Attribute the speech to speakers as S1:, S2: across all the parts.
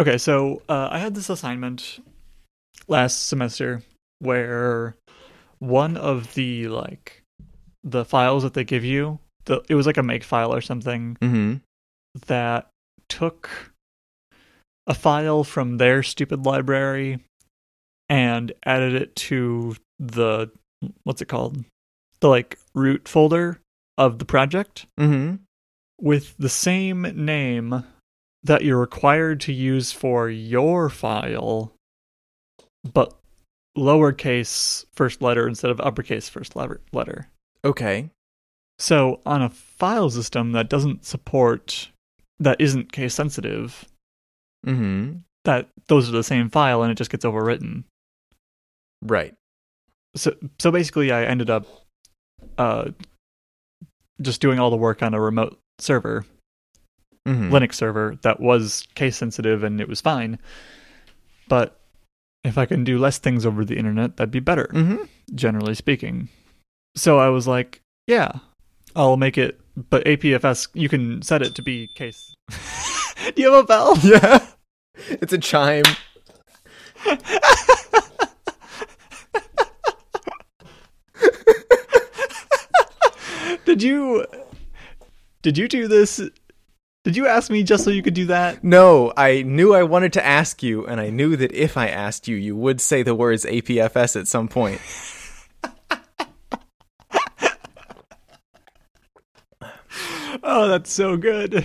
S1: Okay, so uh, I had this assignment last semester where one of the like the files that they give you, the, it was like a make file or something mm-hmm. that took a file from their stupid library and added it to the what's it called the like root folder of the project mm-hmm. with the same name that you're required to use for your file, but lowercase first letter instead of uppercase first letter.
S2: Okay.
S1: So on a file system that doesn't support, that isn't case sensitive, mm-hmm. that those are the same file and it just gets overwritten.
S2: Right.
S1: So so basically, I ended up uh, just doing all the work on a remote server mm-hmm. Linux server that was case sensitive and it was fine. But if I can do less things over the internet, that'd be better, mm-hmm. generally speaking. So I was like, yeah, I'll make it. But APFS, you can set it to be case.
S2: do you have a bell? Yeah. It's a chime.
S1: did you did you do this did you ask me just so you could do that?
S2: No, I knew I wanted to ask you, and I knew that if I asked you, you would say the words APFS at some point.
S1: oh, that's so good.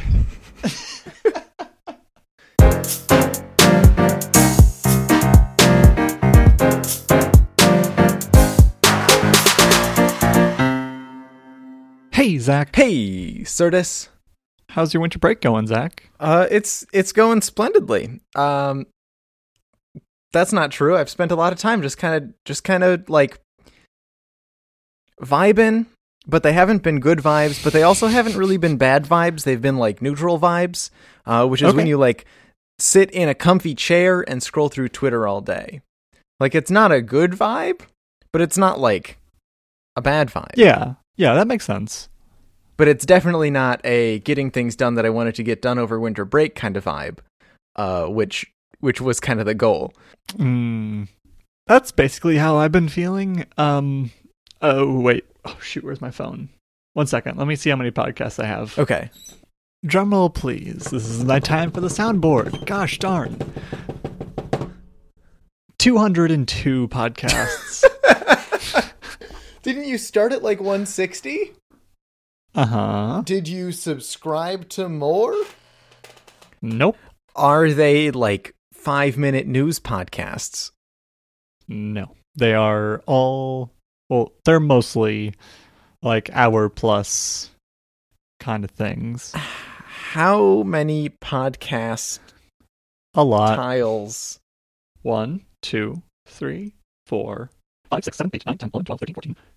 S1: hey, Zach.
S2: Hey, Certus.
S1: How's your winter break going, Zach?
S2: Uh, it's it's going splendidly. Um, that's not true. I've spent a lot of time just kind of just kind of like vibing, but they haven't been good vibes. But they also haven't really been bad vibes. They've been like neutral vibes, uh, which is okay. when you like sit in a comfy chair and scroll through Twitter all day. Like it's not a good vibe, but it's not like a bad vibe.
S1: Yeah, yeah, that makes sense
S2: but it's definitely not a getting things done that I wanted to get done over winter break kind of vibe, uh, which which was kind of the goal.
S1: Mm, that's basically how I've been feeling. Um, oh wait, oh shoot, where's my phone? One second, let me see how many podcasts I have.
S2: Okay,
S1: drumroll please. This is my time for the soundboard. Gosh darn. 202 podcasts.
S2: Didn't you start at like 160?
S1: Uh huh.
S2: Did you subscribe to more?
S1: Nope.
S2: Are they like five minute news podcasts?
S1: No. They are all, well, they're mostly like hour plus kind of things.
S2: How many podcast
S1: a lot
S2: tiles?
S1: One, two, three, four, five, six, seven, eight, nine, ten, eleven, twelve, thirteen, fourteen.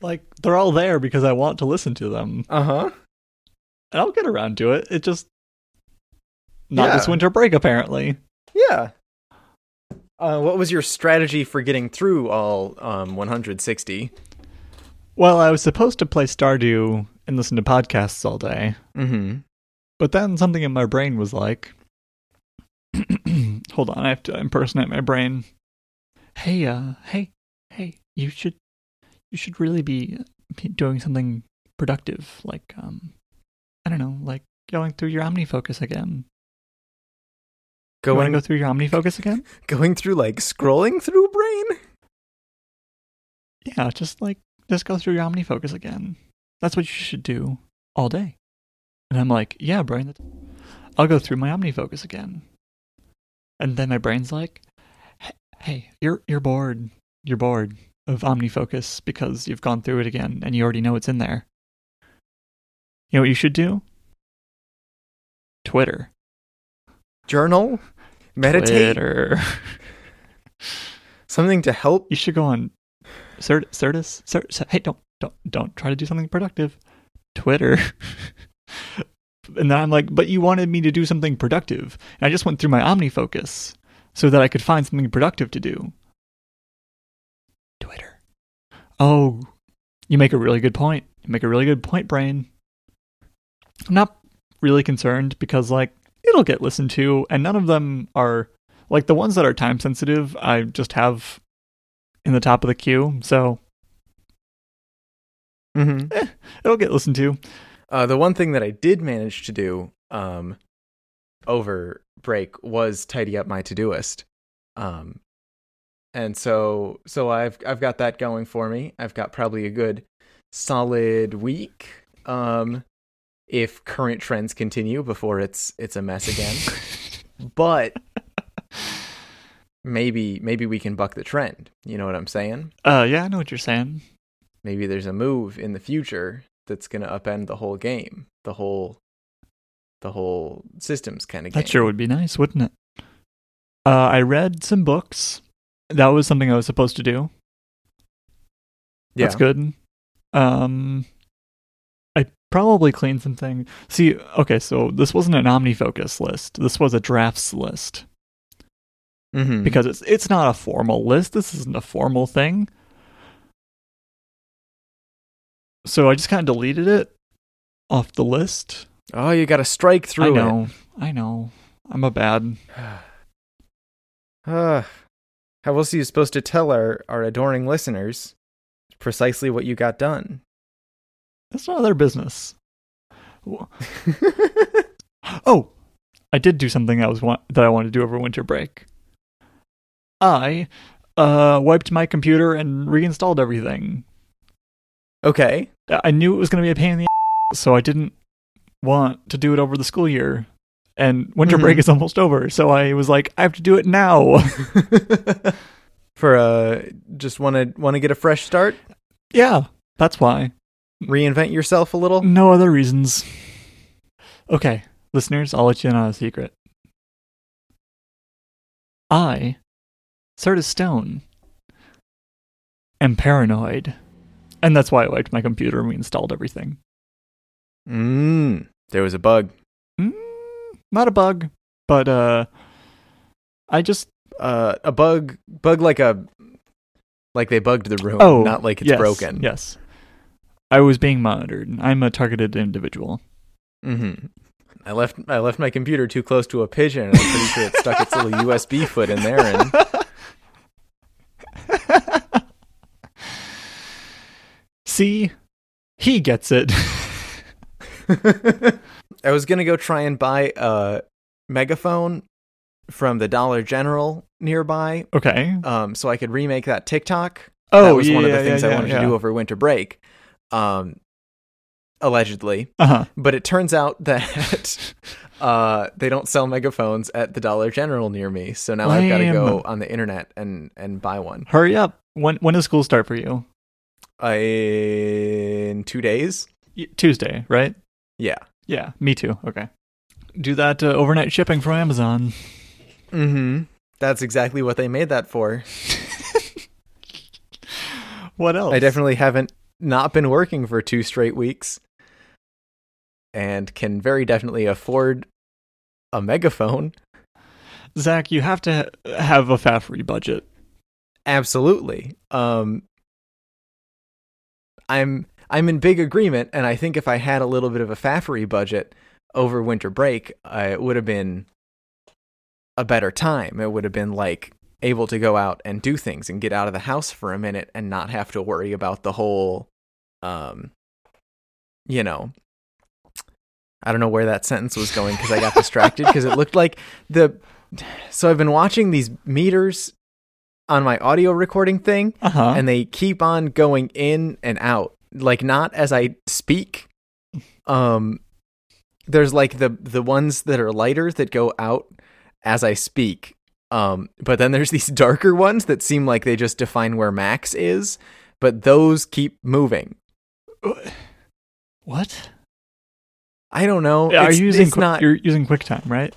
S1: like they're all there because I want to listen to them.
S2: Uh huh.
S1: And I'll get around to it. It just not yeah. this winter break apparently.
S2: Yeah. Uh, what was your strategy for getting through all um, 160?
S1: Well, I was supposed to play Stardew and listen to podcasts all day. Mm-hmm. But then something in my brain was like, "Hold on, I have to impersonate my brain." Hey, uh, hey, hey, you should you should really be doing something productive, like um, I don't know, like going through your OmniFocus again. Going, to go through your OmniFocus again?
S2: Going through like scrolling through brain.
S1: Yeah, just like just go through your OmniFocus again. That's what you should do all day. And I'm like, yeah, Brian, that's... I'll go through my OmniFocus again. And then my brain's like, hey, you're you're bored. You're bored of OmniFocus because you've gone through it again and you already know it's in there. You know what you should do? Twitter.
S2: Journal?
S1: Meditate? Twitter.
S2: something to help.
S1: You should go on Cert- Certus. Cert- Cert- hey, don't, don't, don't try to do something productive. Twitter. and then I'm like, but you wanted me to do something productive. And I just went through my OmniFocus so that I could find something productive to do. Oh, you make a really good point. You make a really good point, Brain. I'm not really concerned because, like, it'll get listened to, and none of them are, like, the ones that are time sensitive, I just have in the top of the queue, so. Mm-hmm. Eh, it'll get listened
S2: to. Uh, the one thing that I did manage to do um, over break was tidy up my list. Um, and so so I've I've got that going for me. I've got probably a good solid week um, if current trends continue before it's it's a mess again. but maybe maybe we can buck the trend. You know what I'm saying?
S1: Uh yeah, I know what you're saying.
S2: Maybe there's a move in the future that's going to upend the whole game, the whole the whole systems kind
S1: of
S2: game.
S1: That sure would be nice, wouldn't it? Uh, I read some books that was something I was supposed to do. Yeah. That's good. Um I probably cleaned something. See, okay, so this wasn't an OmniFocus list. This was a drafts list. Mm-hmm. Because it's it's not a formal list. This isn't a formal thing. So I just kind of deleted it off the list.
S2: Oh, you got to strike through
S1: I know. It. I know. I'm a bad.
S2: Ah. How else are you supposed to tell our, our adoring listeners precisely what you got done?
S1: That's not their business. oh, I did do something that was wa- that I wanted to do over winter break. I uh, wiped my computer and reinstalled everything.
S2: Okay.
S1: I knew it was going to be a pain in the ass, so I didn't want to do it over the school year and winter mm-hmm. break is almost over. So I was like, I have to do it now.
S2: For uh, just want to want to get a fresh start.
S1: Yeah, that's why.
S2: Reinvent yourself a little.
S1: No other reasons. Okay, listeners, I'll let you in on a secret. I, Curtis Stone, am paranoid, and that's why I wiped my computer and we installed everything.
S2: Mm, there was a bug
S1: not a bug, but uh, I just
S2: uh, a bug bug like a like they bugged the room, oh, not like it's
S1: yes,
S2: broken.
S1: Yes, I was being monitored. I'm a targeted individual.
S2: Mm-hmm. I left I left my computer too close to a pigeon. And I'm pretty sure it stuck its little USB foot in there and.
S1: See, he gets it.
S2: I was gonna go try and buy a megaphone from the Dollar General nearby.
S1: Okay.
S2: Um, so I could remake that TikTok. Oh, that was yeah, one of the yeah, things yeah, I wanted to do over winter break. Um, allegedly. Uh-huh. But it turns out that uh, they don't sell megaphones at the Dollar General near me, so now Lame. I've got to go on the internet and and buy one.
S1: Hurry up! When when does school start for you?
S2: Uh, in two days.
S1: Tuesday, right?
S2: Yeah.
S1: Yeah, me too. Okay. Do that uh, overnight shipping from Amazon.
S2: Mm-hmm. That's exactly what they made that for.
S1: what else?
S2: I definitely haven't not been working for two straight weeks and can very definitely afford a megaphone.
S1: Zach, you have to have a faffery budget.
S2: Absolutely. Um, I'm I'm in big agreement, and I think if I had a little bit of a faffery budget over winter break, uh, it would have been a better time. It would have been like able to go out and do things and get out of the house for a minute and not have to worry about the whole, um, you know. I don't know where that sentence was going because I got distracted because it looked like the. So I've been watching these meters on my audio recording thing, uh-huh. and they keep on going in and out like not as I speak. Um, there's like the the ones that are lighter that go out as I speak. Um, but then there's these darker ones that seem like they just define where Max is, but those keep moving.
S1: What?
S2: I don't know. Are you
S1: using
S2: qu- not...
S1: you're using QuickTime, right?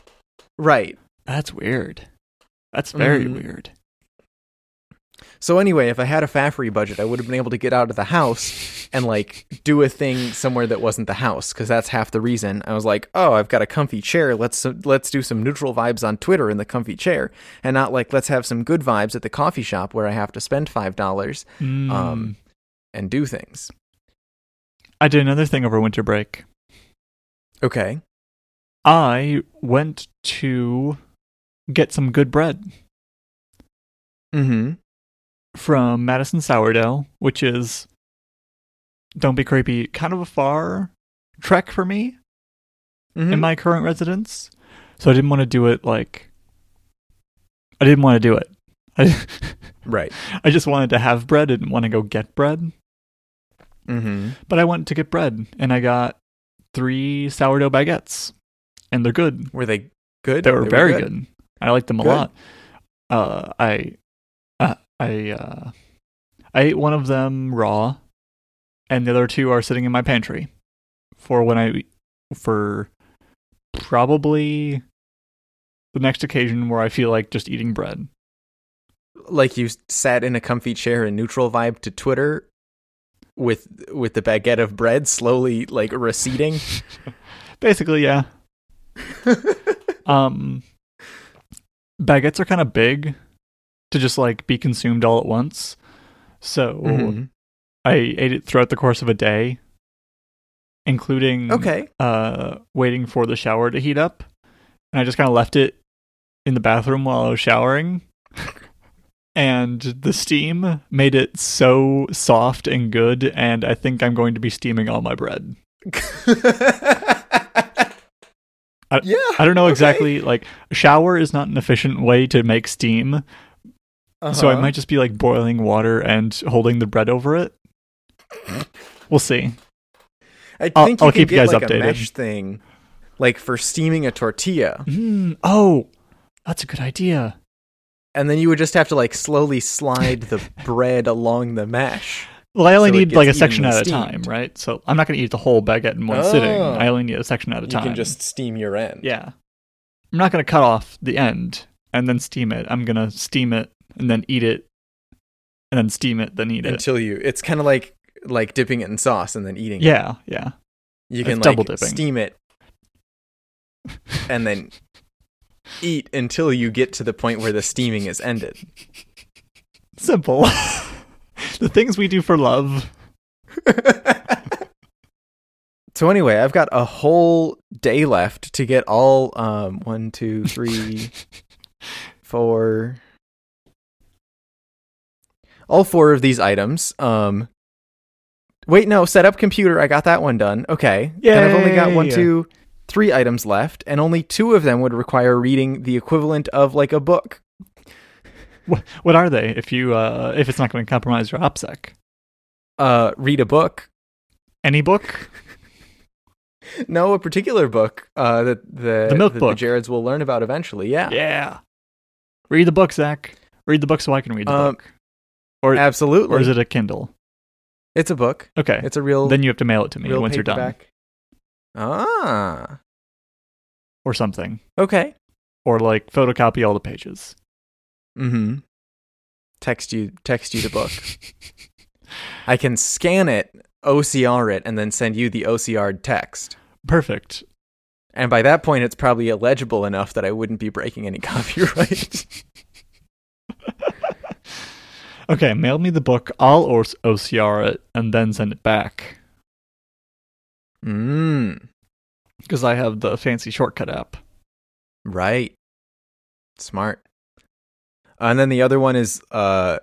S2: Right.
S1: That's weird. That's mm-hmm. very mm. weird.
S2: So anyway, if I had a Faffery budget, I would have been able to get out of the house and like do a thing somewhere that wasn't the house because that's half the reason. I was like, oh, I've got a comfy chair. Let's let's do some neutral vibes on Twitter in the comfy chair, and not like let's have some good vibes at the coffee shop where I have to spend five dollars mm. um, and do things.
S1: I did another thing over winter break.
S2: Okay.
S1: I went to get some good bread. Mm-hmm from Madison Sourdough, which is don't be creepy, kind of a far trek for me mm-hmm. in my current residence. So I didn't want to do it like I didn't want to do it. I,
S2: right.
S1: I just wanted to have bread. Didn't want to go get bread. Mm-hmm. But I went to get bread, and I got three sourdough baguettes, and they're good.
S2: Were they good?
S1: They were, they were very good. good. I liked them good. a lot. Uh, I I uh, I ate one of them raw, and the other two are sitting in my pantry for when I for probably the next occasion where I feel like just eating bread.
S2: Like you sat in a comfy chair in neutral vibe to Twitter with with the baguette of bread slowly like receding.
S1: Basically, yeah. um baguettes are kind of big to just like be consumed all at once. So mm-hmm. I ate it throughout the course of a day, including okay, uh, waiting for the shower to heat up, and I just kind of left it in the bathroom while I was showering. and the steam made it so soft and good, and I think I'm going to be steaming all my bread. I, yeah. I don't know exactly. Okay. Like, shower is not an efficient way to make steam, so I uh-huh. might just be like boiling water and holding the bread over it. We'll see.
S2: I think I'll, you I'll keep you guys like updated. A mesh thing, like for steaming a tortilla.
S1: Mm, oh, that's a good idea.
S2: And then you would just have to like slowly slide the bread along the mesh.
S1: Well, I only so need like a section at steamed. a time, right? So I'm not going to eat the whole baguette in one oh. sitting. I only need a section at a
S2: time. You can just steam your end.
S1: Yeah, I'm not going to cut off the end and then steam it. I'm going to steam it and then eat it, and then steam it, then eat
S2: until
S1: it
S2: until you. It's kind of like like dipping it in sauce and then eating.
S1: Yeah, it. yeah.
S2: You it's can double like steam it, and then eat until you get to the point where the steaming is ended.
S1: Simple. the things we do for love.
S2: so anyway, I've got a whole day left to get all um one, two, three, four, all four of these items. Um, wait, no, set up computer. I got that one done. Okay. Yeah. And I've only got one, two, three items left, and only two of them would require reading the equivalent of like a book.
S1: What, what are they? If you uh, if it's not going to compromise your OPSEC,
S2: uh, read a book.
S1: Any book.
S2: no, a particular book uh, that the the milk that book the Jareds will learn about eventually. Yeah.
S1: Yeah. Read the book, Zach. Read the book so I can read the um, book.
S2: Or absolutely.
S1: Or is it a Kindle?
S2: It's a book.
S1: Okay.
S2: It's a real.
S1: Then you have to mail it to me once you're done. Ah. Or something.
S2: Okay.
S1: Or like photocopy all the pages.
S2: Mm-hmm. Text you text you the book. I can scan it, OCR it, and then send you the OCR text.
S1: Perfect.
S2: And by that point, it's probably illegible enough that I wouldn't be breaking any copyright.
S1: Okay, mail me the book. I'll OCR it and then send it back.
S2: Mm. Because
S1: I have the fancy shortcut app.
S2: Right. Smart. And then the other one is uh,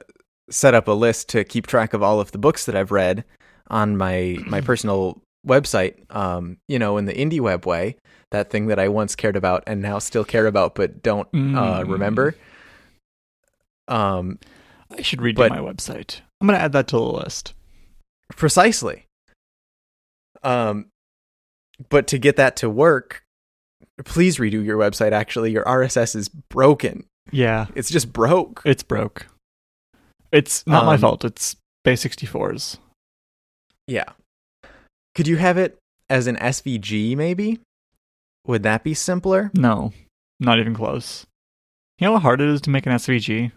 S2: set up a list to keep track of all of the books that I've read on my my personal website. Um, you know, in the indie web way, that thing that I once cared about and now still care about but don't uh, mm. uh, remember.
S1: Um, I should redo my website. I'm going to add that to the list.
S2: Precisely. Um, but to get that to work, please redo your website. Actually, your RSS is broken.
S1: Yeah,
S2: it's just broke.
S1: It's broke. It's not um, my fault. It's base 64s.
S2: Yeah. Could you have it as an SVG? Maybe. Would that be simpler?
S1: No, not even close. You know how hard it is to make an SVG?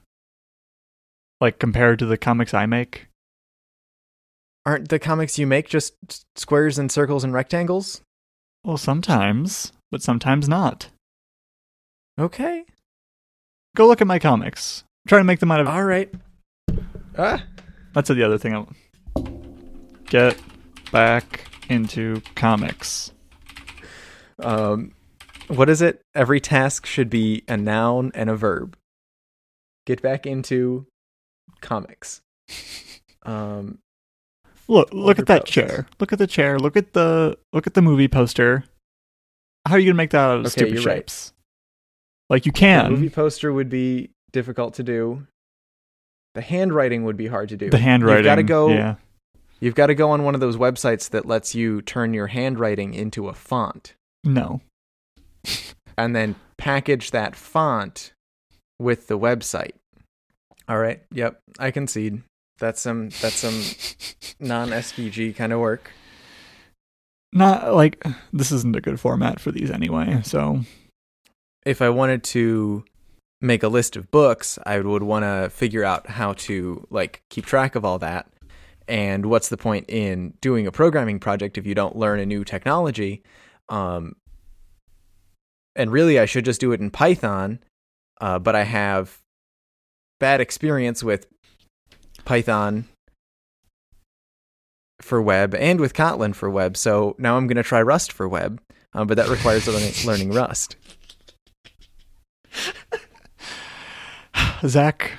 S1: like compared to the comics I make?
S2: Aren't the comics you make just squares and circles and rectangles?
S1: Well, sometimes, but sometimes not.
S2: Okay.
S1: Go look at my comics. I'm trying to make them out of.
S2: All right.
S1: Ah. That's the other thing. I... Get back into comics.
S2: Um, what is it? Every task should be a noun and a verb. Get back into comics. Um,
S1: look, look at that posts. chair. Look at the chair. Look at the look at the movie poster. How are you gonna make that out of okay, stupid shapes? Right. Like you can. The
S2: movie poster would be difficult to do. The handwriting would be hard to do.
S1: The handwriting. You've got to go. Yeah.
S2: You've got to go on one of those websites that lets you turn your handwriting into a font.
S1: No.
S2: and then package that font with the website. All right. Yep. I concede. That's some that's some non SVG kind of work.
S1: Not like this isn't a good format for these anyway, so
S2: if I wanted to make a list of books, I would want to figure out how to like keep track of all that. And what's the point in doing a programming project if you don't learn a new technology? Um, and really, I should just do it in Python. Uh, but I have bad experience with Python for web and with Kotlin for web. So now I'm going to try Rust for web, um, but that requires learning, learning Rust.
S1: Zach,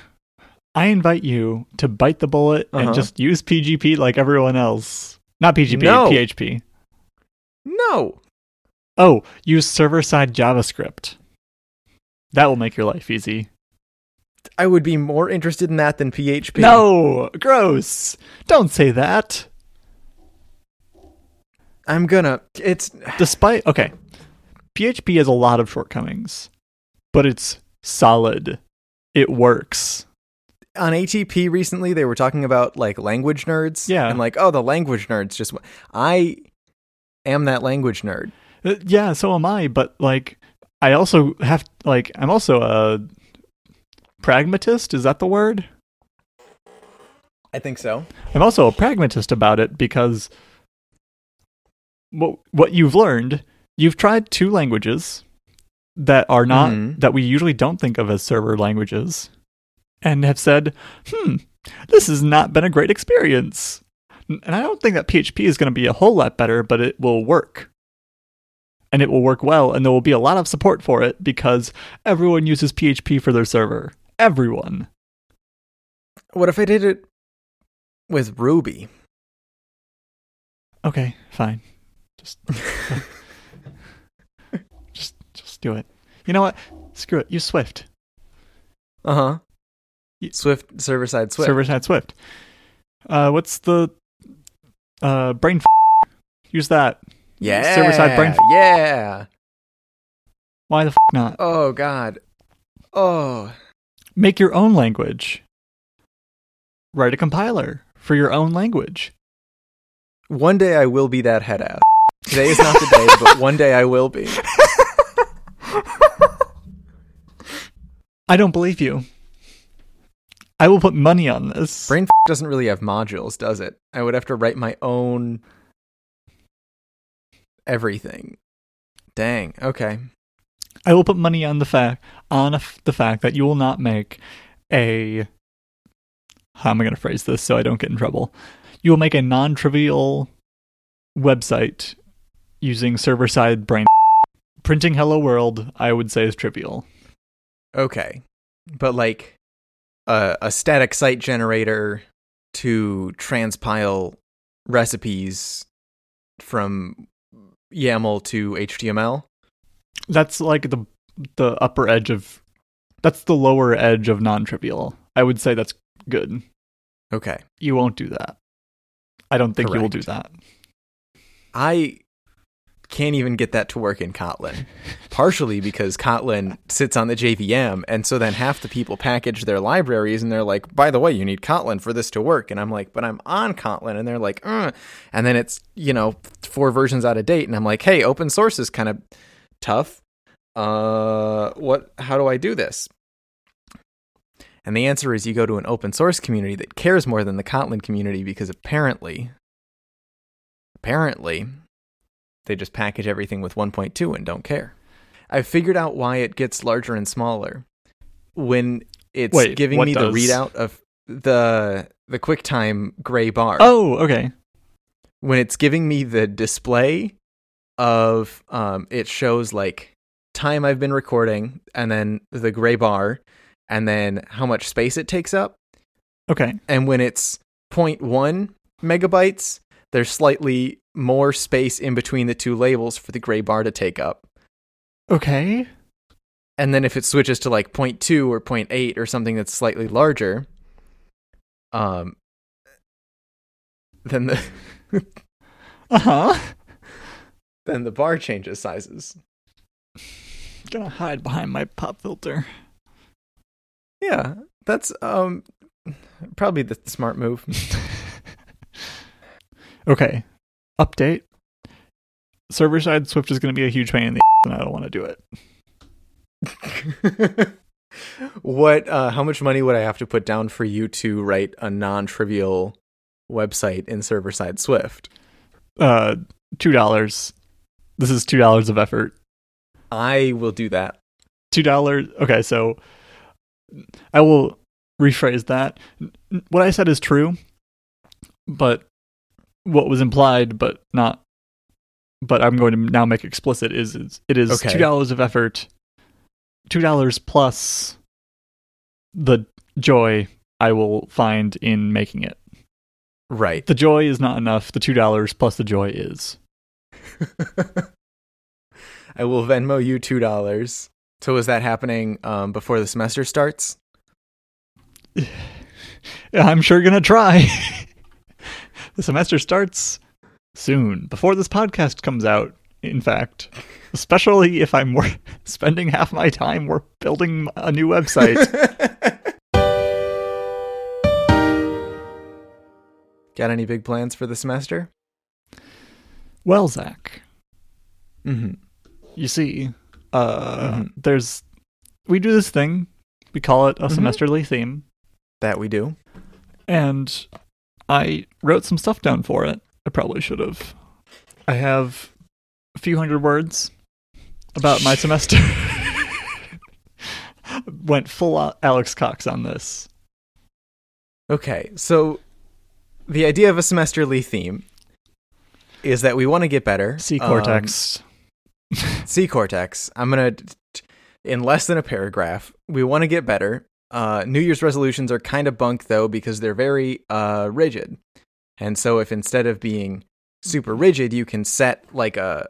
S1: I invite you to bite the bullet uh-huh. and just use PGP like everyone else. Not PGP, no. PHP.
S2: No.
S1: Oh, use server side JavaScript. That will make your life easy.
S2: I would be more interested in that than PHP.
S1: No, gross. Don't say that.
S2: I'm gonna. It's
S1: despite okay. PHP has a lot of shortcomings, but it's solid. It works.
S2: On ATP recently, they were talking about like language nerds. Yeah, and like oh, the language nerds just. I am that language nerd.
S1: Uh, yeah, so am I. But like, I also have like I'm also a pragmatist. Is that the word?
S2: I think so.
S1: I'm also a pragmatist about it because what what you've learned, you've tried two languages that are not mm-hmm. that we usually don't think of as server languages and have said, "Hmm, this has not been a great experience." And I don't think that PHP is going to be a whole lot better, but it will work. And it will work well, and there will be a lot of support for it because everyone uses PHP for their server everyone.
S2: What if I did it with Ruby?
S1: Okay, fine. Just just just do it. You know what? Screw it. You
S2: Swift. Uh-huh.
S1: Swift
S2: server side Swift.
S1: Server side Swift. Uh what's the uh brain f- use that.
S2: Yeah. Server side brain. F- yeah.
S1: Why the f- not?
S2: Oh god. Oh.
S1: Make your own language. Write a compiler for your own language.
S2: One day I will be that head out. Today is not the day, but one day I will be.
S1: I don't believe you. I will put money on this.
S2: Brain f- doesn't really have modules, does it? I would have to write my own everything. Dang. Okay.
S1: I will put money on the fact on the fact that you will not make a how am I going to phrase this so I don't get in trouble. You will make a non-trivial website using server-side brain printing hello world. I would say is trivial.
S2: Okay. But like uh, a static site generator to transpile recipes from YAML to HTML?
S1: that's like the the upper edge of that's the lower edge of non-trivial. I would say that's good.
S2: Okay.
S1: You won't do that. I don't think you will do that.
S2: I can't even get that to work in Kotlin, partially because Kotlin sits on the JVM. And so then half the people package their libraries and they're like, by the way, you need Kotlin for this to work. And I'm like, but I'm on Kotlin. And they're like, Ugh. and then it's, you know, four versions out of date. And I'm like, hey, open source is kind of tough. Uh, what? How do I do this? And the answer is you go to an open source community that cares more than the Kotlin community because apparently, apparently, they just package everything with 1.2 and don't care. I've figured out why it gets larger and smaller. When it's Wait, giving me does? the readout of the the QuickTime gray bar.
S1: Oh, okay.
S2: When it's giving me the display of um, it shows like time I've been recording and then the gray bar and then how much space it takes up.
S1: Okay.
S2: And when it's 0.1 megabytes, there's slightly more space in between the two labels for the gray bar to take up.
S1: Okay.
S2: And then if it switches to like 0.2 or 0.8 or something that's slightly larger, um, then the
S1: uh huh
S2: then the bar changes sizes.
S1: I'm gonna hide behind my pop filter.
S2: Yeah, that's um probably the smart move.
S1: okay, update. Server side Swift is going to be a huge pain in the ass, and I don't want to do
S2: it. what? Uh, how much money would I have to put down for you to write a non-trivial website in server side Swift?
S1: Uh, two dollars. This is two dollars of effort.
S2: I will do that.
S1: Two dollars. Okay, so I will rephrase that. What I said is true, but what was implied, but not. But I'm going to now make explicit is, is it is okay. two dollars of effort, two dollars plus the joy I will find in making it.
S2: Right.
S1: The joy is not enough. The two dollars plus the joy is.
S2: I will Venmo you two dollars. So was that happening um, before the semester starts?
S1: Yeah, I'm sure gonna try. the semester starts soon, before this podcast comes out. In fact, especially if I'm wor- spending half my time we're building a new website.
S2: Got any big plans for the semester?
S1: Well, Zach. Mm-hmm. You see, uh, mm-hmm. there's we do this thing. We call it a mm-hmm. semesterly theme.
S2: That we do.
S1: And I wrote some stuff down for it. I probably should have. I have a few hundred words about my semester. Went full Alex Cox on this.
S2: Okay, so the idea of a semesterly theme is that we want to get better.
S1: C cortex.
S2: Um, C cortex. I'm gonna in less than a paragraph. We want to get better. Uh, New Year's resolutions are kind of bunk though because they're very uh, rigid, and so if instead of being super rigid, you can set like a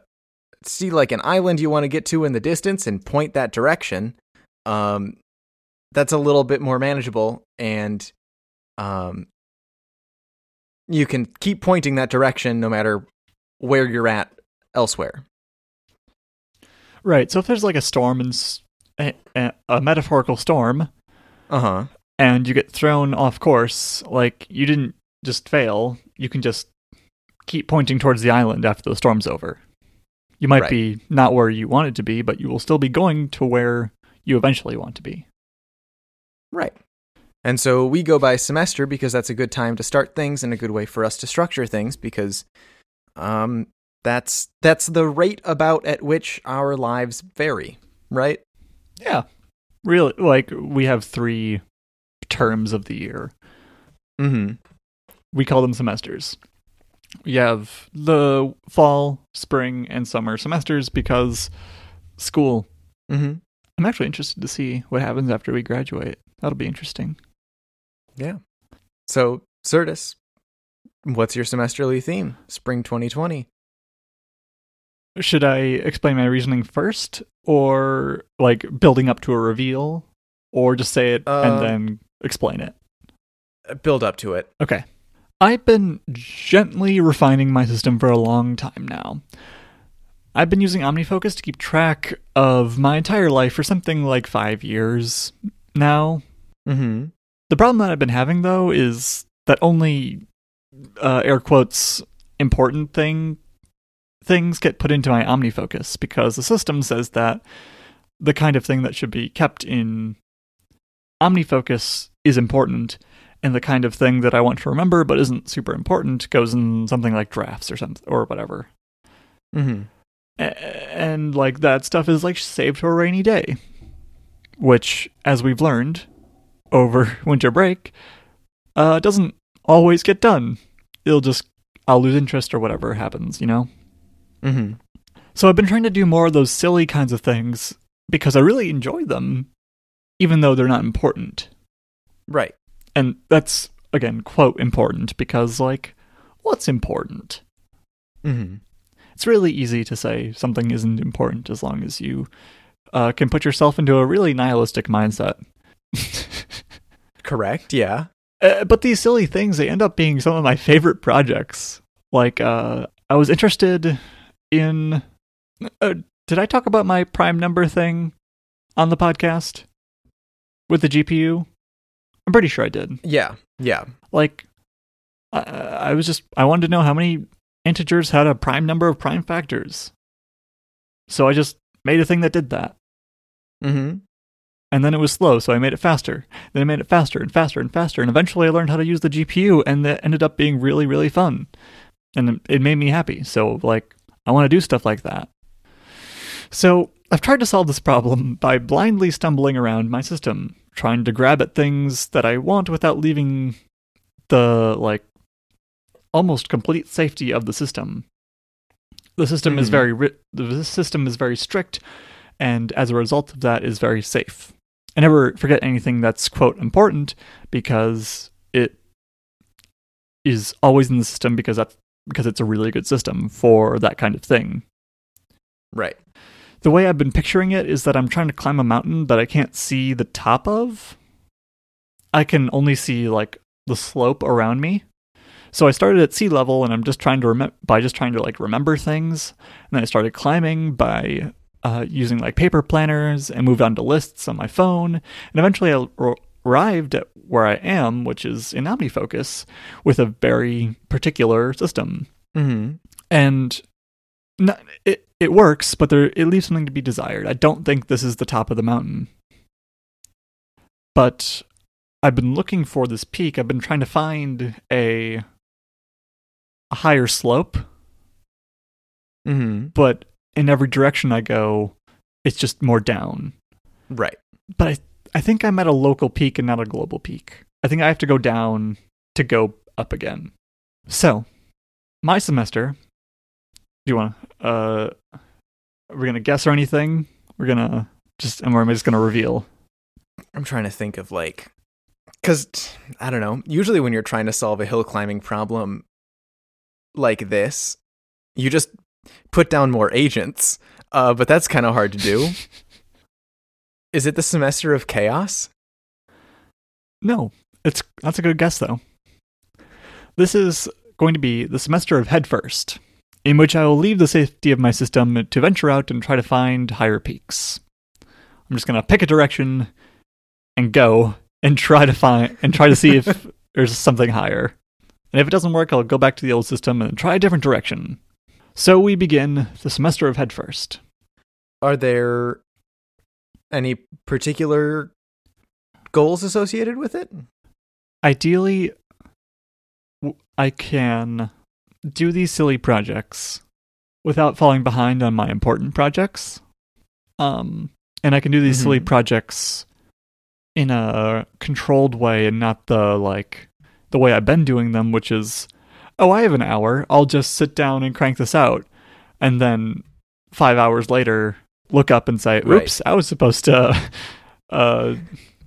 S2: see like an island you want to get to in the distance and point that direction. Um, that's a little bit more manageable and um, you can keep pointing that direction no matter where you're at elsewhere.
S1: Right. So if there's like a storm and a, a, metaphorical storm, uh-huh, and you get thrown off course, like you didn't just fail, you can just keep pointing towards the island after the storm's over. You might right. be not where you wanted to be, but you will still be going to where you eventually want to be.
S2: Right. And so we go by semester because that's a good time to start things and a good way for us to structure things because um, that's that's the rate about at which our lives vary, right?
S1: Yeah. Really like we have 3 terms of the year. Mhm. We call them semesters. We have the fall, spring, and summer semesters because school. Mm-hmm. I'm actually interested to see what happens after we graduate. That'll be interesting.
S2: Yeah. So, Certus, What's your semesterly theme? Spring 2020.
S1: Should I explain my reasoning first, or like building up to a reveal, or just say it uh, and then explain it?
S2: Build up to it.
S1: Okay. I've been gently refining my system for a long time now. I've been using OmniFocus to keep track of my entire life for something like five years now. Mm-hmm. The problem that I've been having, though, is that only uh, air quotes important thing things get put into my OmniFocus because the system says that the kind of thing that should be kept in OmniFocus is important, and the kind of thing that I want to remember but isn't super important goes in something like drafts or something or whatever. Mm-hmm. A- and like that stuff is like saved for a rainy day, which, as we've learned over winter break, uh, doesn't always get done. It'll just I'll lose interest or whatever happens, you know? Mm-hmm. So I've been trying to do more of those silly kinds of things because I really enjoy them, even though they're not important.
S2: Right.
S1: And that's, again, quote important because, like, what's important? Mm-hmm. It's really easy to say something isn't important as long as you uh, can put yourself into a really nihilistic mindset.
S2: Correct, yeah.
S1: Uh, but these silly things, they end up being some of my favorite projects. Like, uh, I was interested in. Uh, did I talk about my prime number thing on the podcast with the GPU? I'm pretty sure I did.
S2: Yeah, yeah.
S1: Like, I, I was just. I wanted to know how many integers had a prime number of prime factors. So I just made a thing that did that. Mm-hmm and then it was slow, so I made it faster. Then I made it faster and faster and faster, and eventually I learned how to use the GPU, and that ended up being really, really fun. And it made me happy. So, like, I want to do stuff like that. So, I've tried to solve this problem by blindly stumbling around my system, trying to grab at things that I want without leaving the, like, almost complete safety of the system. The system mm-hmm. is very ri- the system is very strict and as a result of that is very safe. I never forget anything that's quote important because it is always in the system because that's because it's a really good system for that kind of thing.
S2: Right.
S1: The way I've been picturing it is that I'm trying to climb a mountain that I can't see the top of. I can only see like the slope around me. So I started at sea level and I'm just trying to remember by just trying to like remember things and then I started climbing by uh, using like paper planners and moved on to lists on my phone. And eventually I r- arrived at where I am, which is in OmniFocus with a very particular system. Mm-hmm. And not, it, it works, but there, it leaves something to be desired. I don't think this is the top of the mountain. But I've been looking for this peak. I've been trying to find a, a higher slope. Mm-hmm. But in every direction I go, it's just more down.
S2: Right.
S1: But I, I think I'm at a local peak and not a global peak. I think I have to go down to go up again. So, my semester. Do you want to? Uh, we're gonna guess or anything. We're gonna just, and we're just gonna reveal.
S2: I'm trying to think of like, because I don't know. Usually, when you're trying to solve a hill climbing problem like this, you just put down more agents, uh, but that's kind of hard to do. Is it the semester of chaos?
S1: No, it's that's a good guess though. This is going to be the semester of headfirst, in which I will leave the safety of my system to venture out and try to find higher peaks. I'm just gonna pick a direction and go and try to find and try to see if there's something higher. And if it doesn't work, I'll go back to the old system and try a different direction. So we begin the semester of Headfirst.
S2: Are there any particular goals associated with it?
S1: Ideally, I can do these silly projects without falling behind on my important projects. Um, and I can do these mm-hmm. silly projects in a controlled way and not the like the way I've been doing them, which is oh, I have an hour. I'll just sit down and crank this out. And then five hours later, look up and say, oops, right. I was supposed to uh,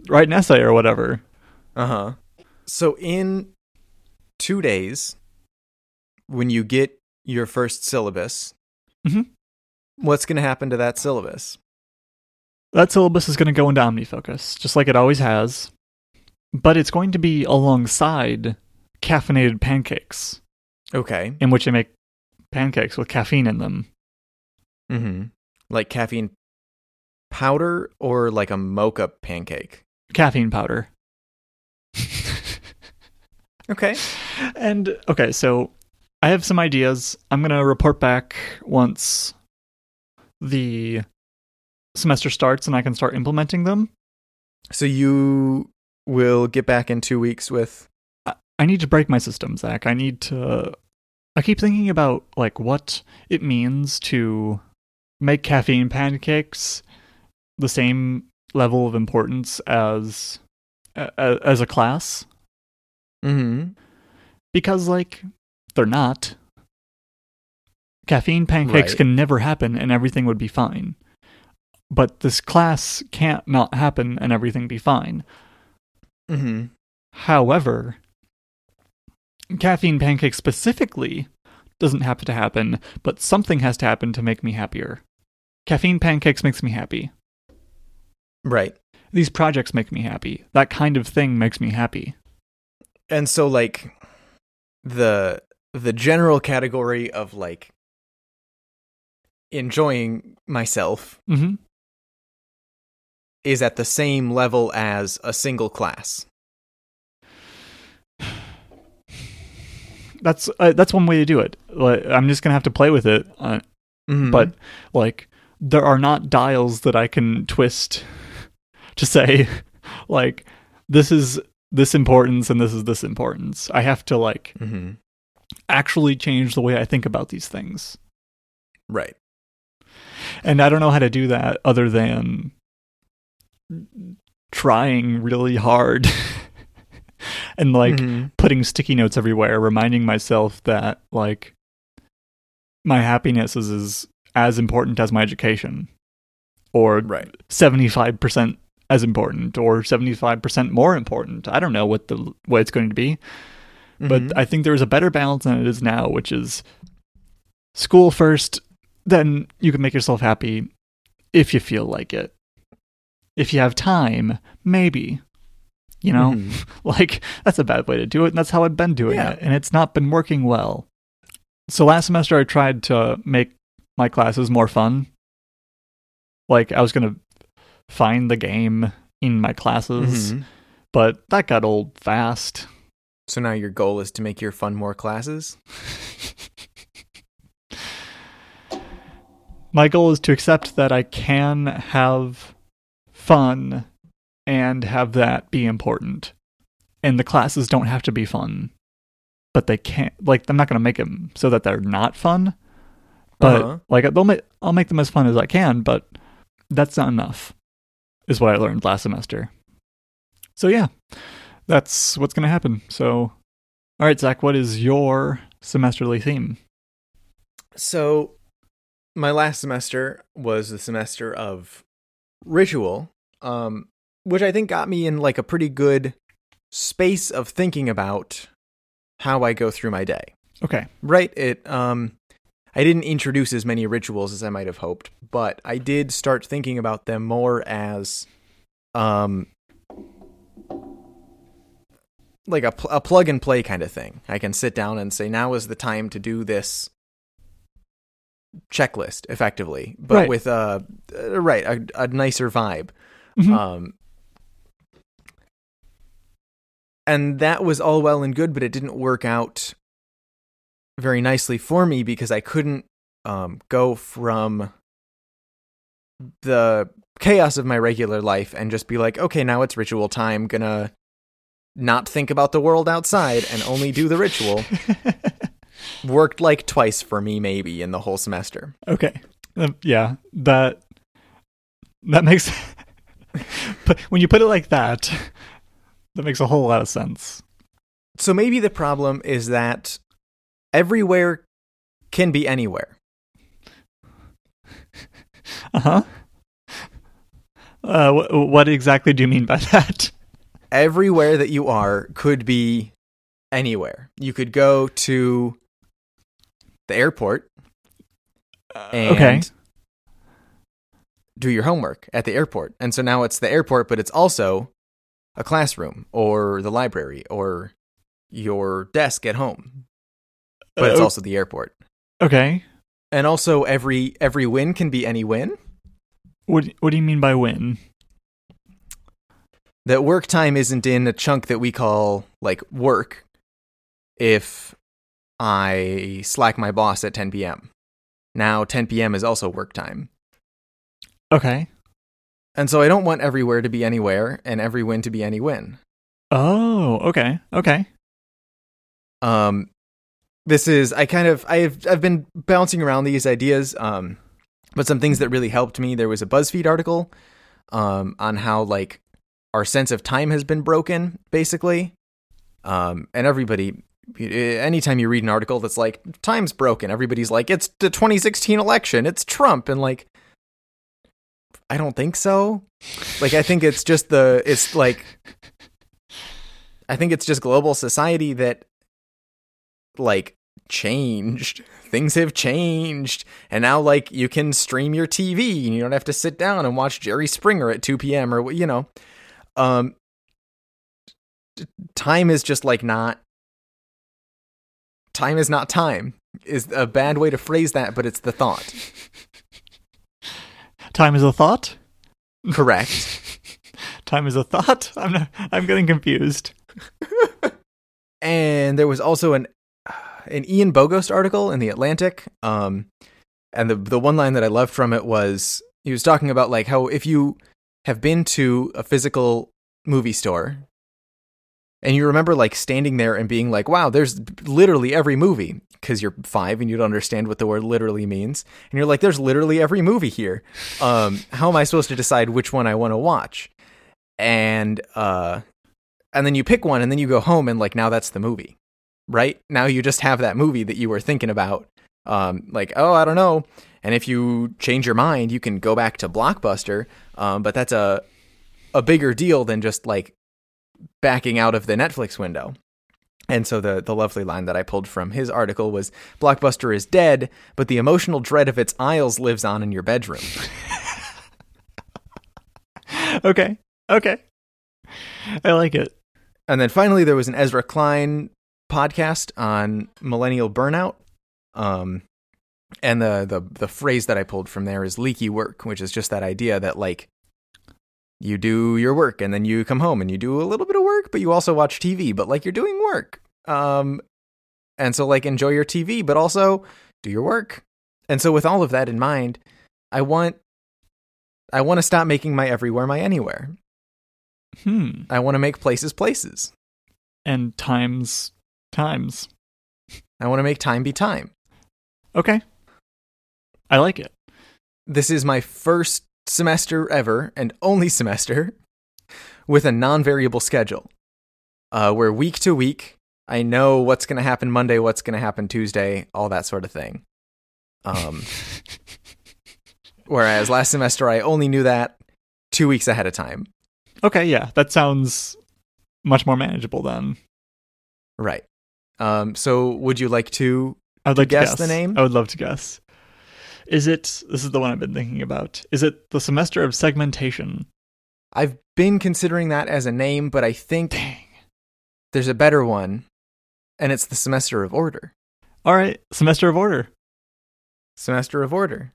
S1: write an essay or whatever.
S2: Uh huh. So in two days, when you get your first syllabus, mm-hmm. what's going to happen to that syllabus?
S1: That syllabus is going to go into OmniFocus, just like it always has, but it's going to be alongside caffeinated pancakes.
S2: Okay.
S1: In which they make pancakes with caffeine in them.
S2: Mm-hmm. Like caffeine powder or like a mocha pancake?
S1: Caffeine powder.
S2: okay.
S1: And okay, so I have some ideas. I'm going to report back once the semester starts and I can start implementing them.
S2: So you will get back in two weeks with.
S1: I need to break my system, Zach. I need to I keep thinking about like what it means to make caffeine pancakes the same level of importance as as a class.
S2: Mm-hmm.
S1: Because like they're not. Caffeine pancakes right. can never happen and everything would be fine. But this class can't not happen and everything be fine.
S2: Mm-hmm.
S1: However, caffeine pancake specifically doesn't have to happen, but something has to happen to make me happier. Caffeine pancakes makes me happy.
S2: Right.
S1: These projects make me happy. That kind of thing makes me happy.
S2: And so like the the general category of like enjoying myself
S1: mm-hmm.
S2: is at the same level as a single class.
S1: that's uh, that's one way to do it. Like, I'm just gonna have to play with it. Uh, mm-hmm. But like, there are not dials that I can twist to say like this is this importance and this is this importance. I have to like
S2: mm-hmm.
S1: actually change the way I think about these things.
S2: Right.
S1: And I don't know how to do that other than trying really hard and like mm-hmm. putting sticky notes everywhere, reminding myself that like my happiness is, is as important as my education or right. 75% as important or 75% more important. I don't know what the what it's going to be. Mm-hmm. But I think there is a better balance than it is now, which is school first, then you can make yourself happy if you feel like it. If you have time, maybe you know mm-hmm. like that's a bad way to do it and that's how i've been doing yeah. it and it's not been working well so last semester i tried to make my classes more fun like i was going to find the game in my classes mm-hmm. but that got old fast
S2: so now your goal is to make your fun more classes
S1: my goal is to accept that i can have fun and have that be important. And the classes don't have to be fun, but they can't. Like, I'm not going to make them so that they're not fun. But uh-huh. like, they'll make, I'll make them as fun as I can. But that's not enough, is what I learned last semester. So yeah, that's what's going to happen. So, all right, Zach, what is your semesterly theme?
S2: So, my last semester was the semester of ritual. Um, which I think got me in like a pretty good space of thinking about how I go through my day.
S1: Okay.
S2: Right. It um I didn't introduce as many rituals as I might have hoped, but I did start thinking about them more as um like a, pl- a plug and play kind of thing. I can sit down and say now is the time to do this checklist effectively, but right. with a right, a, a nicer vibe. Mm-hmm. Um and that was all well and good, but it didn't work out very nicely for me because I couldn't um, go from the chaos of my regular life and just be like, okay, now it's ritual time, gonna not think about the world outside and only do the ritual. Worked like twice for me, maybe, in the whole semester.
S1: Okay. Um, yeah, that that makes. but when you put it like that, that makes a whole lot of sense.
S2: So maybe the problem is that everywhere can be anywhere.
S1: Uh-huh. Uh wh- What exactly do you mean by that?
S2: Everywhere that you are could be anywhere. You could go to the airport uh, and okay. do your homework at the airport. And so now it's the airport, but it's also a classroom or the library or your desk at home. But it's uh, also the airport.
S1: Okay.
S2: And also every every win can be any win.
S1: What what do you mean by win?
S2: That work time isn't in a chunk that we call like work if I slack my boss at 10 p.m. Now 10 p.m. is also work time.
S1: Okay.
S2: And so I don't want everywhere to be anywhere and every win to be any win.
S1: Oh, okay. Okay.
S2: Um this is I kind of I've I've been bouncing around these ideas um but some things that really helped me there was a BuzzFeed article um on how like our sense of time has been broken basically. Um and everybody anytime you read an article that's like time's broken everybody's like it's the 2016 election, it's Trump and like I don't think so. Like I think it's just the it's like I think it's just global society that like changed. Things have changed. And now like you can stream your TV and you don't have to sit down and watch Jerry Springer at 2 p.m. or you know. Um time is just like not time is not time is a bad way to phrase that, but it's the thought.
S1: Time is a thought?
S2: Correct.
S1: Time is a thought? I'm not, I'm getting confused.
S2: and there was also an an Ian Bogost article in the Atlantic. Um, and the the one line that I loved from it was he was talking about like how if you have been to a physical movie store and you remember like standing there and being like, wow, there's literally every movie because you're five and you don't understand what the word literally means. And you're like, there's literally every movie here. Um, how am I supposed to decide which one I want to watch? And, uh, and then you pick one and then you go home and like, now that's the movie, right? Now you just have that movie that you were thinking about. Um, like, oh, I don't know. And if you change your mind, you can go back to Blockbuster. Um, but that's a, a bigger deal than just like backing out of the Netflix window. And so the the lovely line that I pulled from his article was Blockbuster is dead, but the emotional dread of its aisles lives on in your bedroom.
S1: okay. Okay. I like it.
S2: And then finally there was an Ezra Klein podcast on millennial burnout. Um and the the the phrase that I pulled from there is leaky work, which is just that idea that like you do your work and then you come home and you do a little bit of work, but you also watch TV, but like you're doing work. Um, and so like enjoy your TV, but also do your work. And so with all of that in mind, I want I want to stop making my everywhere my anywhere.
S1: Hmm.
S2: I want to make places places.
S1: And times times.
S2: I want to make time be time.
S1: Okay. I like it.
S2: This is my first semester ever and only semester with a non variable schedule uh, where week to week, I know what's going to happen Monday, what's going to happen Tuesday, all that sort of thing. Um, whereas last semester, I only knew that two weeks ahead of time.
S1: Okay, yeah, that sounds much more manageable then.
S2: Right. Um, so, would you like to?
S1: I'd like guess, to guess the name. I would love to guess. Is it, this is the one I've been thinking about, is it the semester of segmentation?
S2: I've been considering that as a name, but I think Dang. there's a better one, and it's the semester of order.
S1: All right, semester of order.
S2: Semester of order.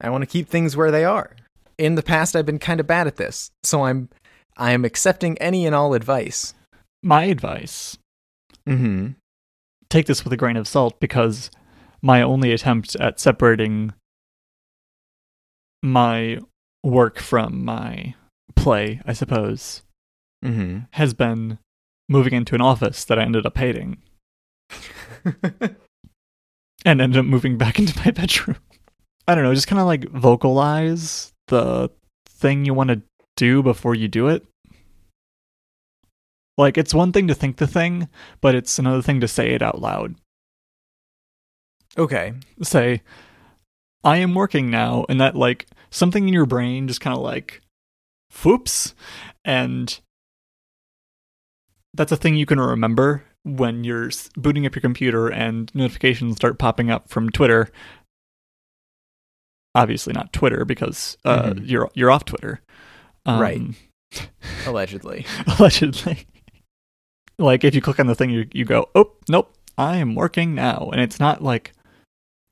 S2: I want to keep things where they are. In the past, I've been kind of bad at this, so I'm I am accepting any and all advice.
S1: My advice.
S2: Mm-hmm.
S1: Take this with a grain of salt because my only attempt at separating my work from my play, I suppose,
S2: mm-hmm.
S1: has been moving into an office that I ended up hating. and ended up moving back into my bedroom. I don't know, just kind of like vocalize the thing you want to do before you do it. Like, it's one thing to think the thing, but it's another thing to say it out loud.
S2: Okay.
S1: Say, I am working now, and that like something in your brain just kind of like, whoops, and that's a thing you can remember when you're booting up your computer and notifications start popping up from Twitter. Obviously not Twitter because uh, mm-hmm. you're you're off Twitter,
S2: um, right? Allegedly,
S1: allegedly. like if you click on the thing, you you go, oh nope, I am working now, and it's not like